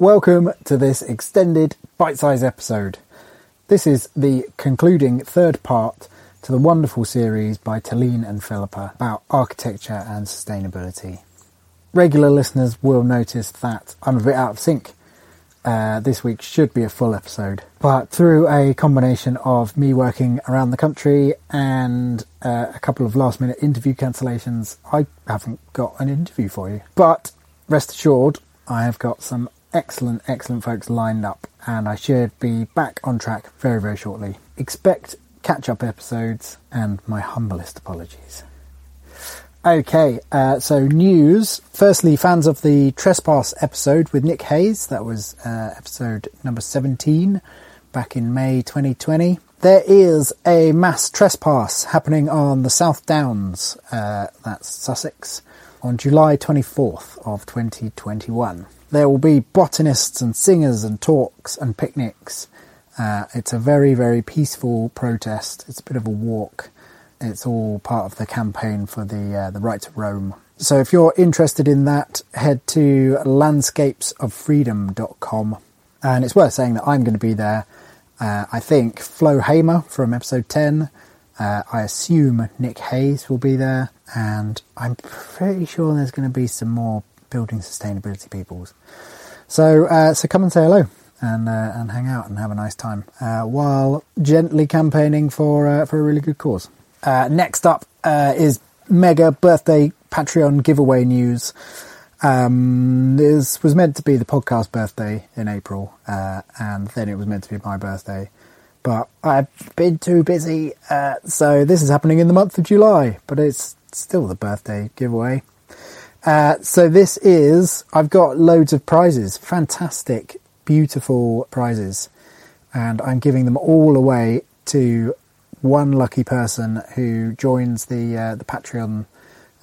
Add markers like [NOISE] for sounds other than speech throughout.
Welcome to this extended bite sized episode. This is the concluding third part to the wonderful series by Taleen and Philippa about architecture and sustainability. Regular listeners will notice that I'm a bit out of sync. Uh, this week should be a full episode, but through a combination of me working around the country and uh, a couple of last minute interview cancellations, I haven't got an interview for you. But rest assured, I have got some excellent, excellent folks lined up, and I should be back on track very, very shortly. Expect catch up episodes and my humblest apologies. Okay, uh, so news. Firstly, fans of the Trespass episode with Nick Hayes, that was uh, episode number 17 back in May 2020. There is a mass trespass happening on the South Downs, uh, that's Sussex, on July 24th of 2021. There will be botanists and singers and talks and picnics. Uh, it's a very, very peaceful protest. It's a bit of a walk. It's all part of the campaign for the uh, the right to roam. So if you're interested in that, head to landscapesoffreedom.com. And it's worth saying that I'm going to be there. Uh, I think Flo Hamer from episode 10. Uh, I assume Nick Hayes will be there. And I'm pretty sure there's going to be some more building sustainability peoples. So, uh, so come and say hello and uh, and hang out and have a nice time uh, while gently campaigning for uh, for a really good cause. Uh, next up is mega birthday Patreon giveaway news. Um, this was meant to be the podcast birthday in April, and then it was meant to be my birthday. But I've been too busy, so this is happening in the month of July. But it's still the birthday giveaway. Uh, so this is, I've got loads of prizes, fantastic, beautiful prizes, and I'm giving them all away to one lucky person who joins the uh, the Patreon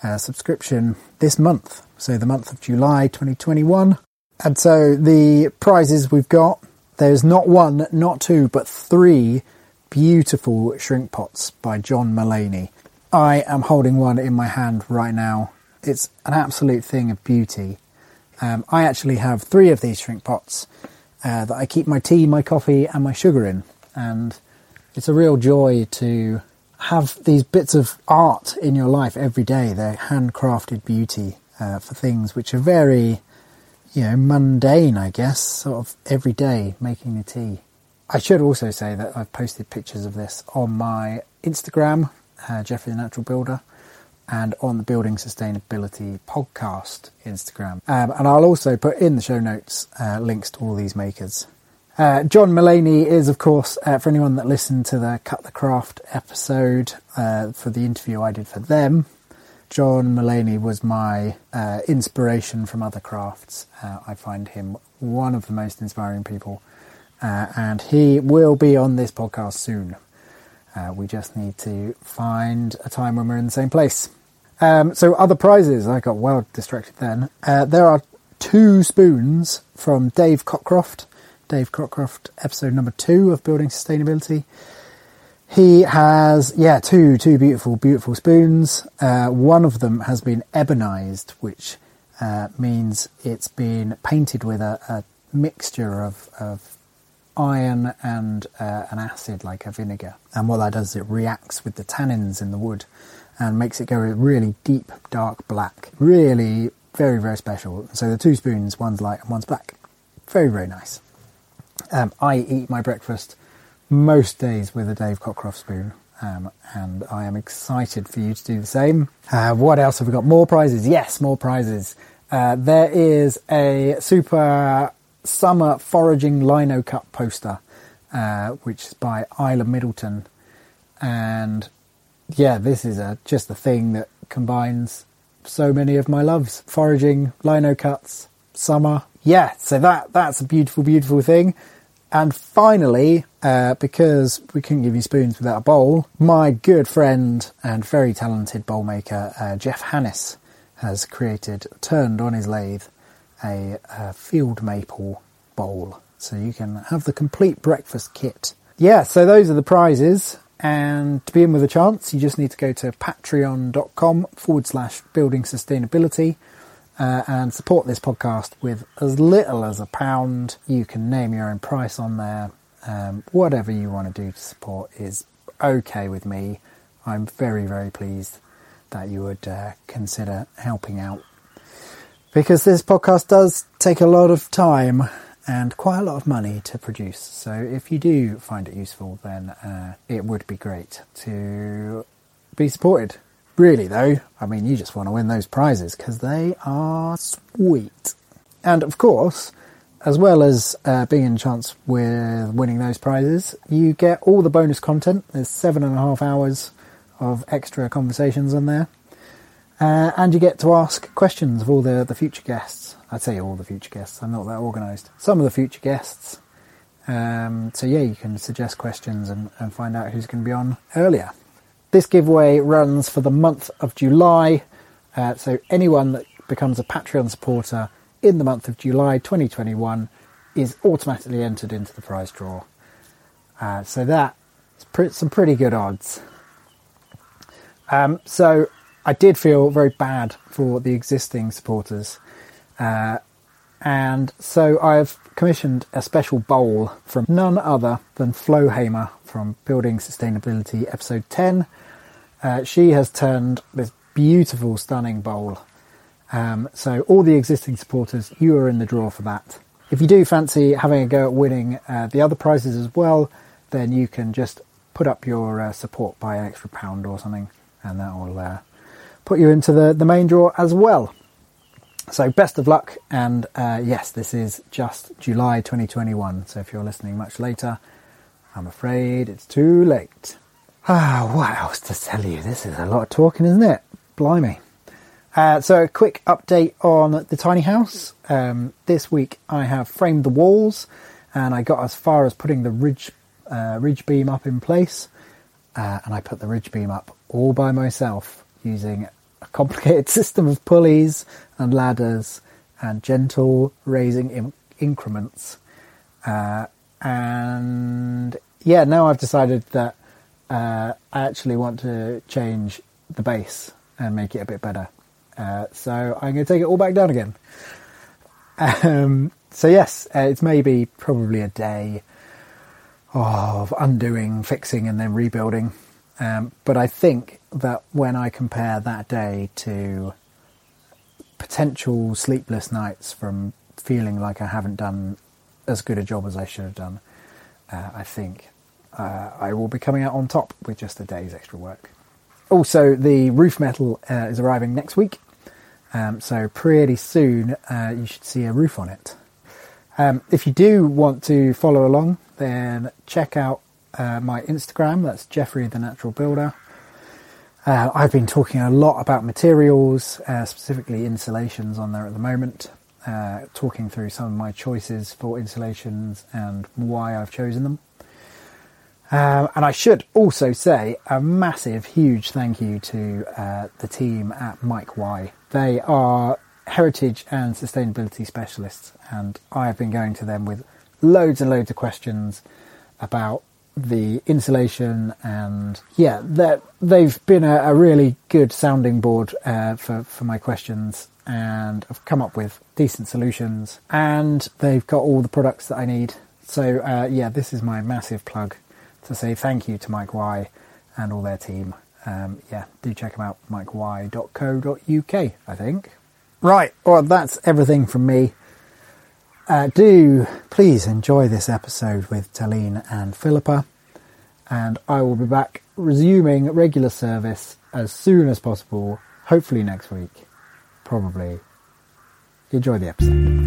uh, subscription this month. So the month of July 2021. And so the prizes we've got, there's not one, not two, but three beautiful shrink pots by John Mullaney. I am holding one in my hand right now it's an absolute thing of beauty. Um, I actually have three of these shrink pots uh, that I keep my tea, my coffee, and my sugar in, and it's a real joy to have these bits of art in your life every day. They're handcrafted beauty uh, for things which are very, you know, mundane, I guess, sort of every day making the tea. I should also say that I've posted pictures of this on my Instagram, uh, Jeffrey the Natural Builder and on the Building Sustainability podcast Instagram. Um, and I'll also put in the show notes uh, links to all these makers. Uh, John Mullaney is, of course, uh, for anyone that listened to the Cut the Craft episode uh, for the interview I did for them, John Mullaney was my uh, inspiration from other crafts. Uh, I find him one of the most inspiring people, and he will be on this podcast soon. we just need to find a time when we're in the same place. Um, so other prizes, I got well distracted then. Uh, there are two spoons from Dave Cockcroft. Dave Cockcroft, episode number two of Building Sustainability. He has, yeah, two, two beautiful, beautiful spoons. Uh, one of them has been ebonized, which uh, means it's been painted with a, a mixture of, of iron and uh, an acid like a vinegar. And what that does is it reacts with the tannins in the wood and makes it go a really deep, dark black. Really very, very special. So the two spoons, one's light and one's black. Very, very nice. Um, I eat my breakfast most days with a Dave Cockcroft spoon, um, and I am excited for you to do the same. Uh, what else have we got? More prizes. Yes, more prizes. Uh, there is a super summer foraging lino cut poster, uh, which is by Isla Middleton, and yeah, this is a, just a thing that combines so many of my loves: foraging, lino cuts, summer. Yeah, so that that's a beautiful, beautiful thing. And finally, uh, because we couldn't give you spoons without a bowl, my good friend and very talented bowl maker, uh, Geoff Hannis, has created, turned on his lathe, a, a field maple bowl. So you can have the complete breakfast kit. Yeah, so those are the prizes. And to be in with a chance, you just need to go to patreon.com forward slash building sustainability uh, and support this podcast with as little as a pound. You can name your own price on there. Um, whatever you want to do to support is okay with me. I'm very, very pleased that you would uh, consider helping out because this podcast does take a lot of time and quite a lot of money to produce. So if you do find it useful, then uh, it would be great to be supported. Really, though, I mean, you just want to win those prizes because they are sweet. And of course, as well as uh, being in chance with winning those prizes, you get all the bonus content. There's seven and a half hours of extra conversations on there. Uh, and you get to ask questions of all the, the future guests. I'd say all the future guests, I'm not that organised. Some of the future guests. Um, so, yeah, you can suggest questions and, and find out who's going to be on earlier. This giveaway runs for the month of July. Uh, so anyone that becomes a Patreon supporter in the month of July 2021 is automatically entered into the prize draw. Uh, so that's pre- some pretty good odds. Um, so I did feel very bad for the existing supporters. Uh, and so I've commissioned a special bowl from none other than Flo Hamer from Building Sustainability Episode 10. Uh, she has turned this beautiful, stunning bowl. Um, so all the existing supporters, you are in the draw for that. If you do fancy having a go at winning uh, the other prizes as well, then you can just put up your uh, support by an extra pound or something, and that will uh, put you into the, the main draw as well. So best of luck, and uh, yes, this is just July 2021. So if you're listening much later, I'm afraid it's too late. Ah, what else to tell you? This is a lot of talking, isn't it? Blimey. Uh, so, a quick update on the tiny house. Um, this week I have framed the walls and I got as far as putting the ridge, uh, ridge beam up in place. Uh, and I put the ridge beam up all by myself using a complicated [LAUGHS] system of pulleys and ladders and gentle raising in- increments. Uh, and yeah, now I've decided that uh, I actually want to change the base and make it a bit better. Uh, so I'm going to take it all back down again. Um, so yes, uh, it's maybe probably a day of undoing, fixing, and then rebuilding. Um, but I think that when I compare that day to potential sleepless nights from feeling like I haven't done as good a job as I should have done, uh, I think uh, I will be coming out on top with just a day's extra work. Also, the roof metal uh, is arriving next week, um, so pretty soon uh, you should see a roof on it. Um, if you do want to follow along, then check out uh, my Instagram. That's Jeffrey the Natural Builder. Uh, I've been talking a lot about materials, uh, specifically insulations, on there at the moment. talking through some of my choices for insulations and why I've chosen them. Um, and I should also say a massive, huge thank you to uh, the team at Mike Wye. They are heritage and sustainability specialists, and I have been going to them with loads and loads of questions about the insulation and yeah they've been a, a, really good sounding board uh, for, for my questions and I've come up with decent solutions and they've got all the products that I need so uh, yeah this is my massive plug to say thank you to Mike Wye and all their team. Um, yeah, do check them out, mikewye.co.uk, I think. Right, well, that's everything from me. Uh, do please enjoy this episode with Taleen and Philippa, and I will be back resuming regular service as soon as possible, hopefully next week. Probably. Enjoy the episode.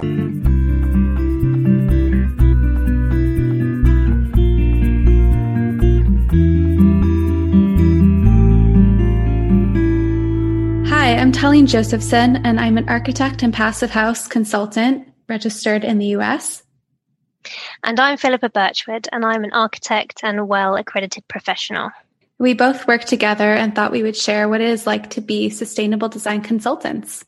Hi, I'm Taleen Josefsson, and I'm an architect and passive house consultant registered in the US. And I'm Philippa Birch-Wood, and I'm an architect and well accredited professional. We both work together and thought we would share what it is like to be sustainable design consultants.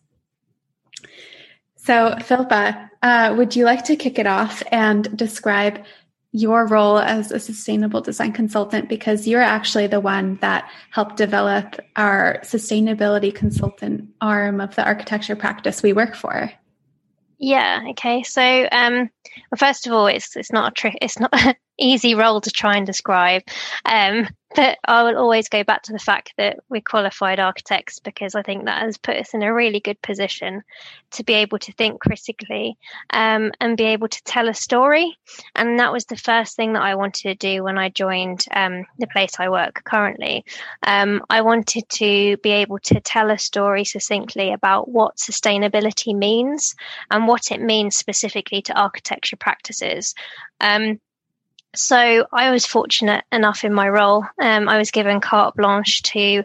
So, Philippa, uh, would you like to kick it off and describe your role as a sustainable design consultant? Because you're actually the one that helped develop our sustainability consultant arm of the architecture practice we work for. Yeah. Okay. So, um, well, first of all, it's it's not a trick. It's not [LAUGHS] easy role to try and describe. Um, but I will always go back to the fact that we're qualified architects because I think that has put us in a really good position to be able to think critically um, and be able to tell a story. And that was the first thing that I wanted to do when I joined um, the place I work currently. Um, I wanted to be able to tell a story succinctly about what sustainability means and what it means specifically to architecture practices. Um, so I was fortunate enough in my role. Um, I was given carte blanche to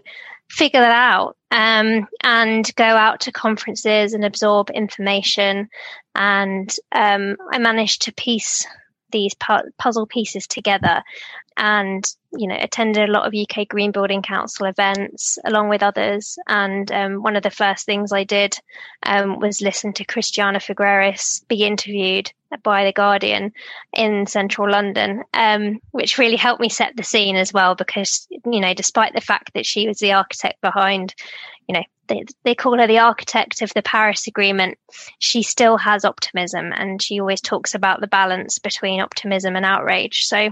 figure that out um, and go out to conferences and absorb information. And um, I managed to piece these pu- puzzle pieces together and you know attended a lot of UK Green Building Council events along with others. And um, one of the first things I did um, was listen to Christiana Figueres be interviewed by the Guardian in central London, um, which really helped me set the scene as well. Because you know, despite the fact that she was the architect behind, you know, they, they call her the architect of the Paris Agreement, she still has optimism, and she always talks about the balance between optimism and outrage. So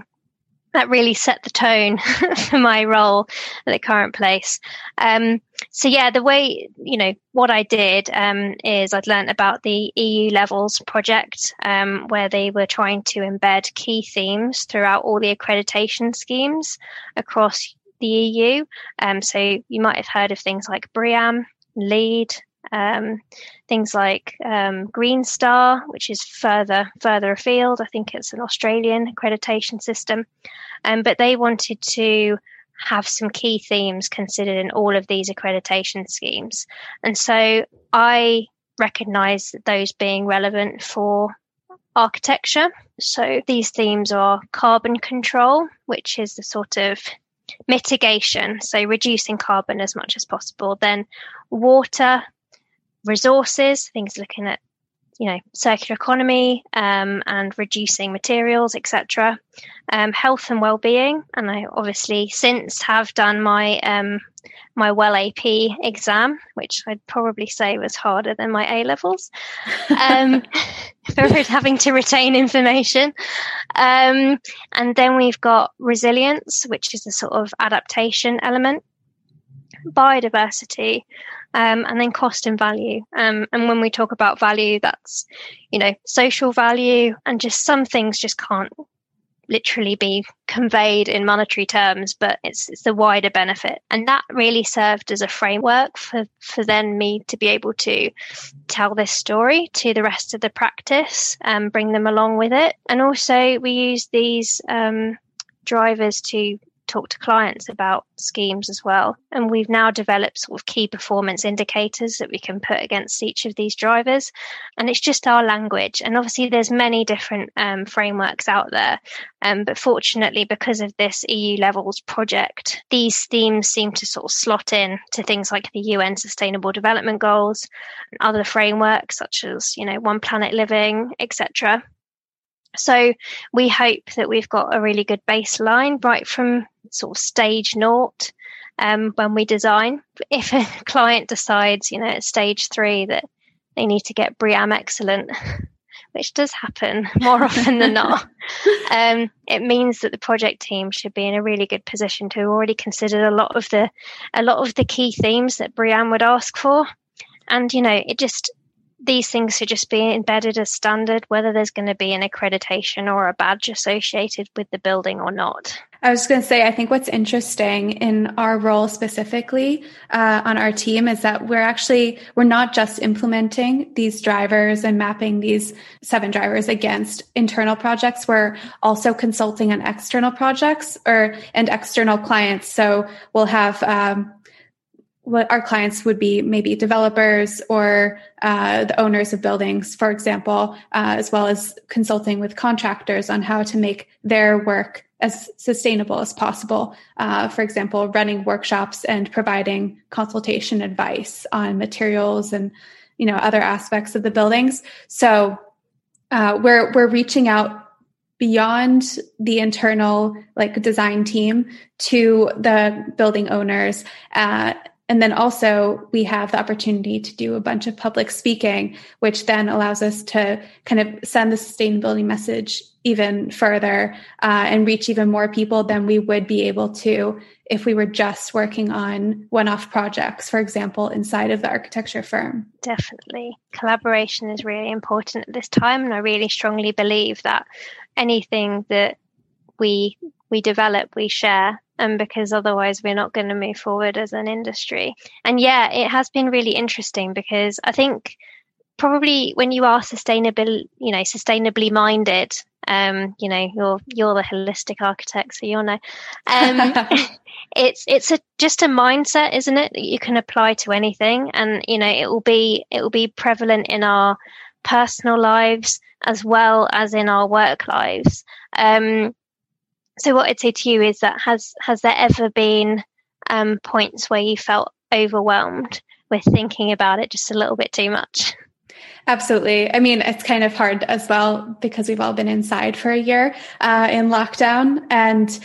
that really set the tone [LAUGHS] for my role at the current place. Um, so yeah, the way you know what I did um, is I'd learned about the EU levels project um, where they were trying to embed key themes throughout all the accreditation schemes across the EU. Um, so you might have heard of things like BREEAM, LEED, um, things like um, Green Star, which is further further afield. I think it's an Australian accreditation system, um, but they wanted to have some key themes considered in all of these accreditation schemes, and so I recognise those being relevant for architecture. So these themes are carbon control, which is the sort of mitigation, so reducing carbon as much as possible. Then water, resources, things looking at you know circular economy um, and reducing materials etc um, health and well-being and i obviously since have done my um, my well ap exam which i'd probably say was harder than my a levels um, [LAUGHS] [LAUGHS] for [LAUGHS] having to retain information. Um, and then we've got resilience which is the sort of adaptation element biodiversity um, and then cost and value. Um, and when we talk about value, that's you know social value, and just some things just can't literally be conveyed in monetary terms, but it's, it's the wider benefit. And that really served as a framework for, for then me to be able to tell this story to the rest of the practice and bring them along with it. And also, we use these um, drivers to talk to clients about schemes as well. And we've now developed sort of key performance indicators that we can put against each of these drivers. And it's just our language. And obviously, there's many different um, frameworks out there. Um, but fortunately, because of this EU levels project, these themes seem to sort of slot in to things like the UN Sustainable Development Goals and other frameworks such as, you know, One Planet Living, etc. So we hope that we've got a really good baseline right from sort of stage naught um, when we design. If a [LAUGHS] client decides, you know, at stage three that they need to get BREEAM excellent, [LAUGHS] which does happen [LAUGHS] more often than not, um, it means that the project team should be in a really good position to already consider a lot of the a lot of the key themes that BREEAM would ask for. And you know, it just these things should just be embedded as standard, whether there's going to be an accreditation or a badge associated with the building or not. I was going to say, I think what's interesting in our role specifically uh, on our team is that we're actually we're not just implementing these drivers and mapping these seven drivers against internal projects. We're also consulting on external projects or and external clients. So we'll have um, what our clients would be maybe developers or uh, the owners of buildings, for example, uh, as well as consulting with contractors on how to make their work as sustainable as possible. Uh, for example, running workshops and providing consultation advice on materials and you know other aspects of the buildings. So uh, we're we're reaching out beyond the internal like design team to the building owners uh, and then also we have the opportunity to do a bunch of public speaking, which then allows us to kind of send the sustainability message even further uh, and reach even more people than we would be able to if we were just working on one off projects, for example, inside of the architecture firm. Definitely. Collaboration is really important at this time. And I really strongly believe that anything that we we develop, we share, and because otherwise we're not going to move forward as an industry. And yeah, it has been really interesting because I think probably when you are sustainable, you know, sustainably minded, um, you know, you're you're the holistic architect, so you'll know. Um, [LAUGHS] [LAUGHS] it's it's a just a mindset, isn't it, that you can apply to anything, and you know, it will be it will be prevalent in our personal lives as well as in our work lives. Um, so what I'd say to you is that has has there ever been um, points where you felt overwhelmed with thinking about it just a little bit too much? Absolutely. I mean, it's kind of hard as well because we've all been inside for a year uh, in lockdown and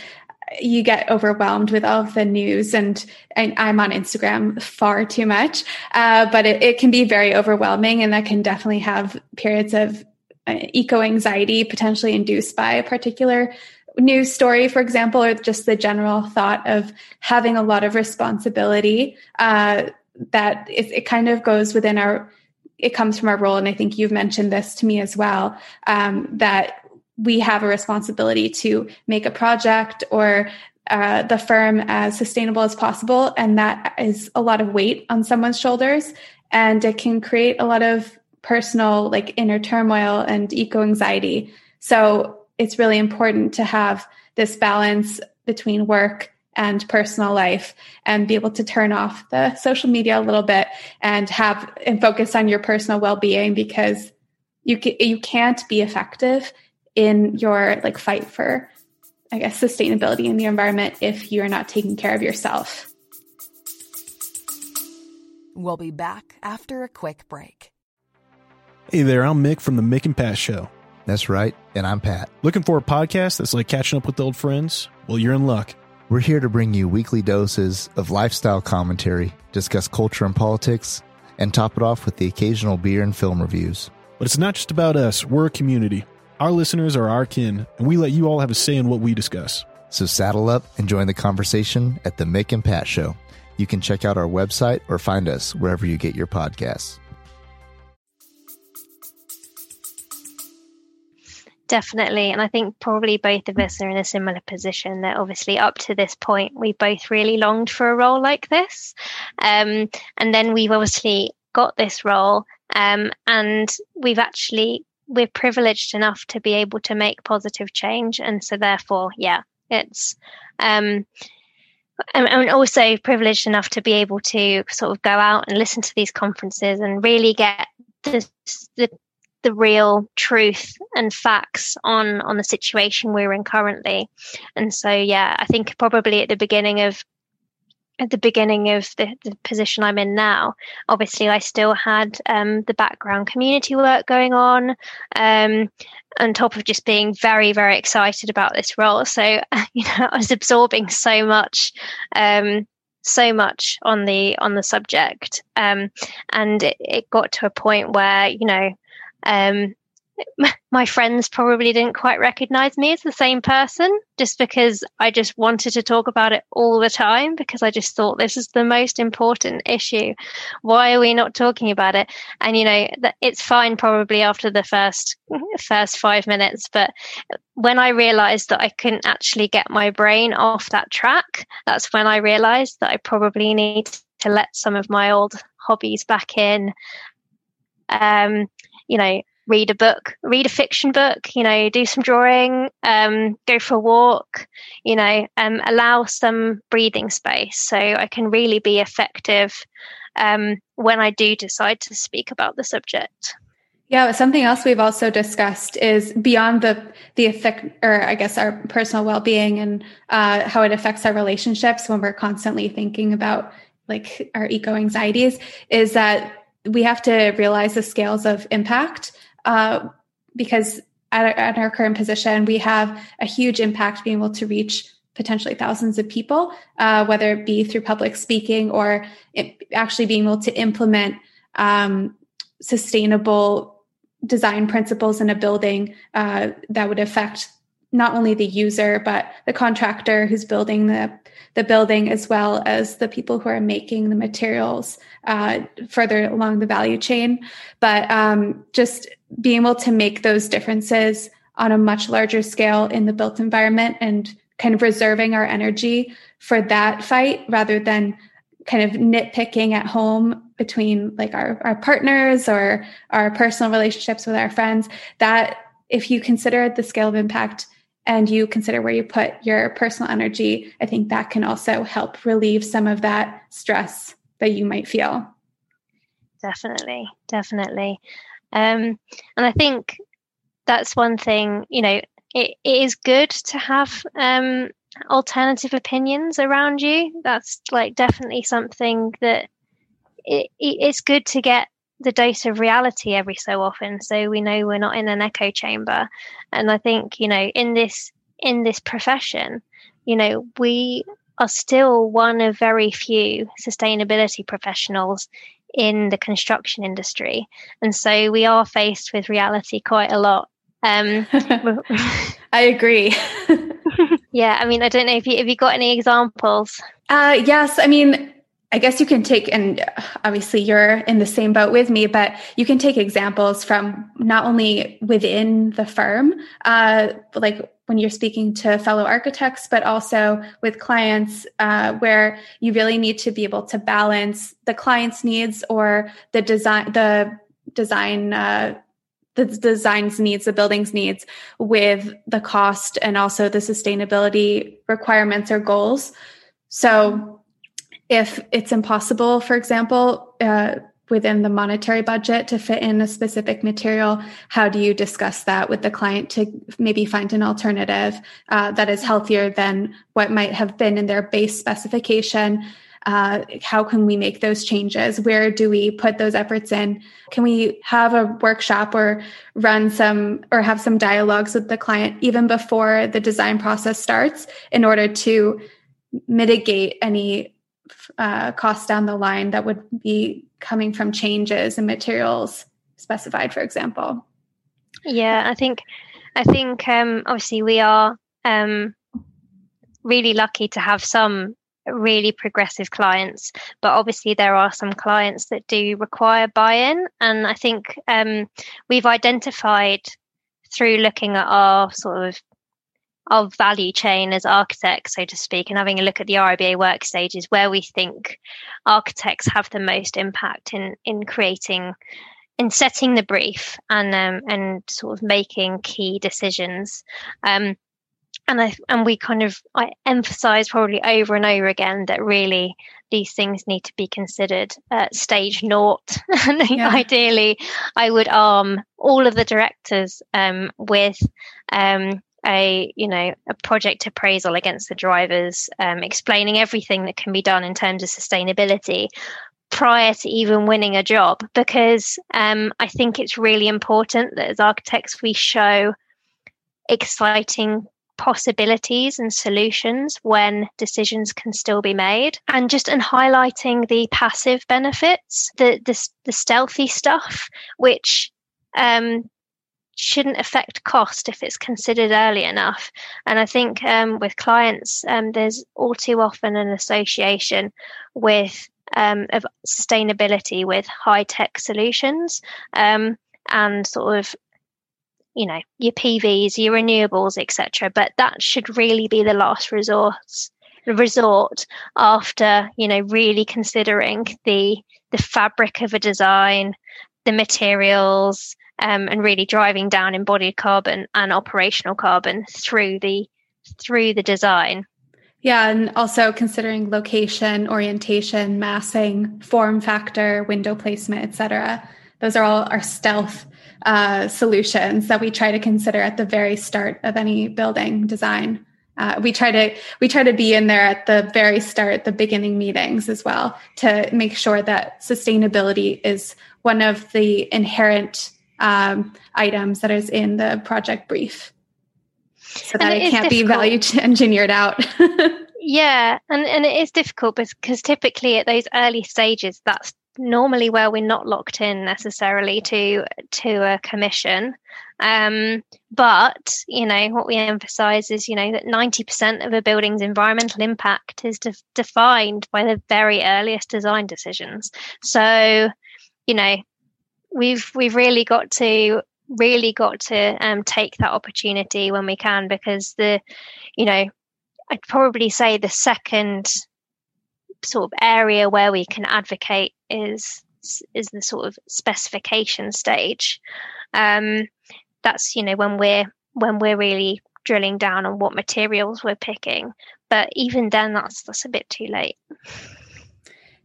you get overwhelmed with all of the news and, and I'm on Instagram far too much. Uh, but it, it, can be very overwhelming and that can definitely have periods of uh, eco anxiety potentially induced by a particular news story, for example, or just the general thought of having a lot of responsibility, uh, that it, it, kind of goes within our, it comes from our role. And I think you've mentioned this to me as well, um, that we have a responsibility to make a project or uh, the firm as sustainable as possible. And that is a lot of weight on someone's shoulders. And it can create a lot of personal, like inner turmoil and eco anxiety. So it's really important to have this balance between work and personal life and be able to turn off the social media a little bit and have and focus on your personal well-being because you can, you can't be effective in your like fight for I guess sustainability in the environment if you're not taking care of yourself. We'll be back after a quick break. Hey there, I'm Mick from the Mick and Pat show. That's right. And I'm Pat. Looking for a podcast that's like catching up with old friends? Well, you're in luck. We're here to bring you weekly doses of lifestyle commentary, discuss culture and politics, and top it off with the occasional beer and film reviews. But it's not just about us, we're a community. Our listeners are our kin, and we let you all have a say in what we discuss. So saddle up and join the conversation at The Mick and Pat Show. You can check out our website or find us wherever you get your podcasts. Definitely. And I think probably both of us are in a similar position that obviously up to this point, we both really longed for a role like this. Um, and then we've obviously got this role um, and we've actually, we're privileged enough to be able to make positive change. And so therefore, yeah, it's, um, and, also privileged enough to be able to sort of go out and listen to these conferences and really get the, the the real truth and facts on on the situation we're in currently. And so yeah i think probably at the beginning of at the beginning of the, the position i'm in now obviously i still had um, the background community work going on um, on top of just being very very excited about this role. So [LAUGHS] you know i was absorbing so much um, so much on the on the subject. Um, and it, it, got to a point where you know um, my friends probably didn't quite recognize me as the same person just because I just wanted to talk about it all the time because I just thought this is the most important issue. Why are we not talking about it? And you know, it's fine probably after the first first 5 minutes, but when I realized that I couldn't actually get my brain off that track, that's when I realized that I probably need to let some of my old hobbies back in. Um, you know, read a book, read a fiction book, you know, do some drawing, um, go for a walk, you know, um, allow some breathing space so I can really be effective um, when I do decide to speak about the subject. Yeah, something else we've also discussed is beyond the the effect, or I guess our personal well being and uh, how it affects our relationships when we're constantly thinking about like our eco anxieties. Is that we have to realize the scales of impact uh, because at, at, our current position, we have a huge impact being able to reach potentially thousands of people, uh, whether it be through public speaking or actually being able to implement um, sustainable design principles in a building uh, that would affect not only the user but the contractor who's building the the building as well as the people who are making the materials uh, further along the value chain. But um, just being able to make those differences on a much larger scale in the built environment and kind of reserving our energy for that fight rather than kind of nitpicking at home between like our, our partners or our personal relationships with our friends that if you consider the scale of impact and you consider where you put your personal energy, I think that can also help relieve some of that stress that you might feel. Definitely, definitely. Um, and I think that's one thing, you know, it, it is good to have um, alternative opinions around you. That's like definitely something that it, it's good to get the dose of reality every so often so we know we're not in an echo chamber. And i think you know in this in this profession you know we are still one of very few sustainability professionals in the construction industry. And so we are faced with reality quite a lot. Um [LAUGHS] i agree. [LAUGHS] Yeah i mean i don't know if you if you got any examples? Uh yes i mean I guess you can take, and obviously you're in the same boat with me, but you can take examples from not only within the firm, uh, like when you're speaking to fellow architects, but also with clients, uh, where you really need to be able to balance the client's needs or the design, the design, uh, the design's needs, the building's needs with the cost and also the sustainability requirements or goals. So if it's impossible, for example, uh, within the monetary budget to fit in a specific material, how do you discuss that with the client to maybe find an alternative uh, that is healthier than what might have been in their base specification? Uh, how can we make those changes? Where do we put those efforts in? Can we have a workshop or run some or have some dialogues with the client even before the design process starts in order to mitigate any uh, costs down the line that would be coming from changes in materials specified, for example. Yeah, I think I think um, obviously we are um, really lucky to have some really progressive clients, but obviously there are some clients that do require buy-in, and I think um, we've identified through looking at our sort of our value chain as architects, so to speak, and having a look at the RIBA work stages where we think architects have the most impact in in creating in setting the brief and um, and sort of making key decisions. Um, and I and we kind of I emphasize probably over and over again that really these things need to be considered at stage naught. [LAUGHS] and yeah. ideally, I would arm all of the directors um, with um, a you know a project appraisal against the drivers, um, explaining everything that can be done in terms of sustainability prior to even winning a job, because um, I think it's really important that as architects we show exciting possibilities and solutions when decisions can still be made. And just in highlighting the passive benefits the the, the stealthy stuff which um, shouldn't affect cost if it's considered early enough. And I think um, with clients, um, there's all too often an association with um, of sustainability with high tech solutions um, and sort of you know your PVs, your renewables, etc. But that should really be the last resource resort after you know really considering the the fabric of a design, the materials, um, and really driving down embodied carbon and operational carbon through the through the design. Yeah, and also considering location, orientation, massing, form factor, window placement, etc. Those are all our stealth uh, solutions that we try to consider at the very start of any building design. Uh, we try to we try to be in there at the very start, the beginning meetings as well, to make sure that sustainability is one of the inherent um, items that is in the project brief, so that it, it can't difficult. be value [LAUGHS] engineered out. [LAUGHS] yeah, and and it is difficult because typically at those early stages, that's normally where we're not locked in necessarily to to a commission um, but you know what we emphasize is you know that 90% of a building's environmental impact is de- defined by the very earliest design decisions so you know we've we've really got to really got to um, take that opportunity when we can because the you know i'd probably say the second sort of area where we can advocate is is the sort of specification stage. Um, that's you know when we're when we're really drilling down on what materials we're picking. But even then, that's that's a bit too late.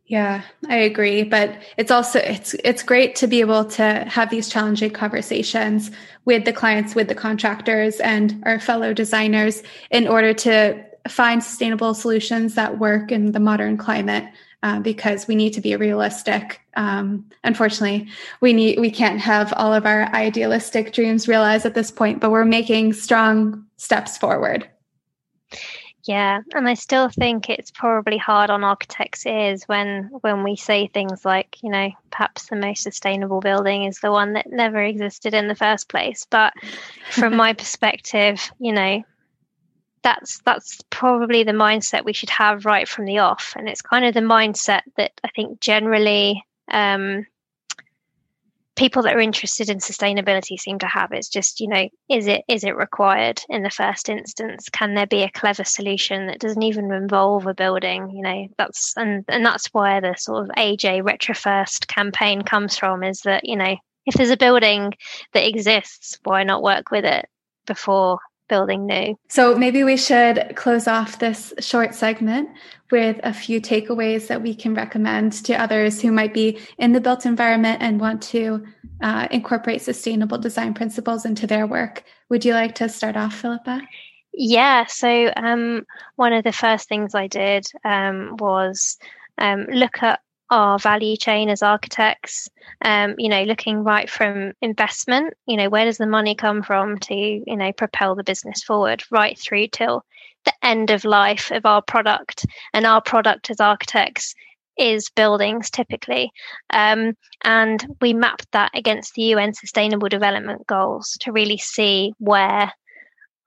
Yeah, I agree, but it's also it's it's great to be able to have these challenging conversations with the clients, with the contractors and our fellow designers in order to find sustainable solutions that work in the modern climate uh, because we need to be realistic. Um, unfortunately, we need we can't have all of our idealistic dreams realized at this point, but we're making strong steps forward. Yeah, and I still think it's probably hard on architects' ears when when we say things like, you know, perhaps the most sustainable building is the one that never existed in the first place. But from my [LAUGHS] perspective, you know, that's that's probably the mindset we should have right from the off and it's kind of the mindset that i think generally um, people that are interested in sustainability seem to have it's just you know is it is it required in the first instance? Can there be a clever solution that doesn't even involve a building you know? That's and and that's where the sort of aj retrofirst campaign comes from is that you know if there's a building that exists why not work with it before building new. So maybe we should close off this short segment with a few takeaways that we can recommend to others who might be in the built environment and want to uh, incorporate sustainable design principles into their work. Would you like to start off, Philippa? Yeah. So um, one of the first things I did um, was um, look at our value chain as architects um, you know looking right from investment you know where does the money come from to you know propel the business forward right through till the end of life of our product? And our product as architects is buildings typically. Um, and we mapped that against the un sustainable development goals to really see where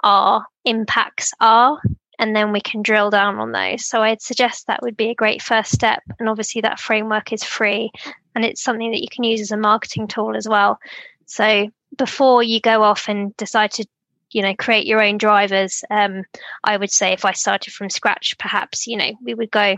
our impacts are and then we can drill down on those. So I'd suggest that would be a great first step. And obviously, that framework is free and it's something that you can use as a marketing tool as well. So before you go off and decide to you know create your own drivers um, i would say if i started from scratch perhaps you know we would go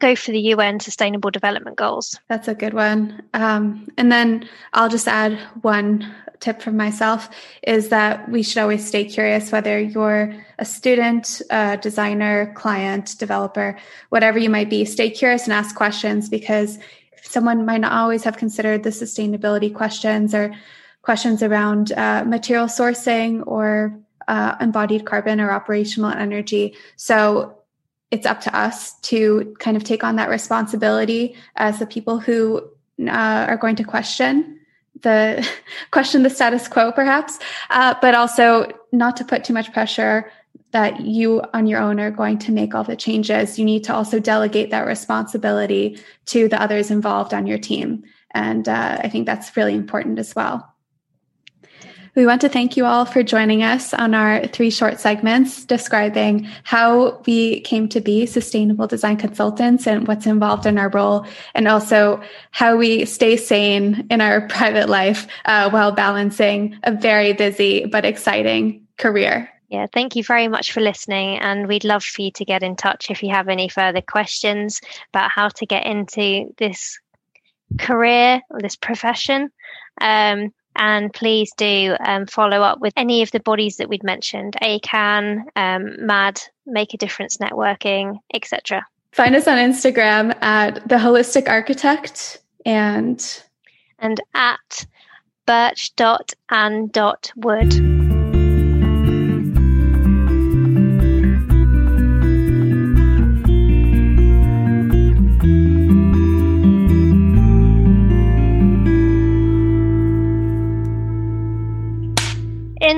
go for the UN Sustainable Development Goals. That's a good one. Um, and then I'll just add one tip from myself is that we should always stay curious whether you're a student, a designer, client, developer, whatever you might be. Stay curious and ask questions because someone might not always have considered the sustainability questions or questions around uh, material sourcing or uh, embodied carbon or operational energy. So it's up to us to kind of take on that responsibility as the people who uh, are going to question the [LAUGHS] question the status quo perhaps. Uh, but also not to put too much pressure that you on your own are going to make all the changes. You need to also delegate that responsibility to the others involved on your team. And uh, i think that's really important as well we want to thank you all for joining us on our three short segments describing how we came to be sustainable design consultants and what's involved in our role, and also how we stay sane in our [LAUGHS] private life uh, while balancing a very busy but exciting career. Yeah, thank you very much for listening. And we'd love for you to get in touch if you have any further questions about how to get into this career or this profession. Um, and please do um, follow up with any of the bodies that we'd mentioned ACAN, um, MAD, Make a Difference Networking, etc. Find us on Instagram at The Holistic Architect and and at birch.and.wood.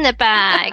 the bag.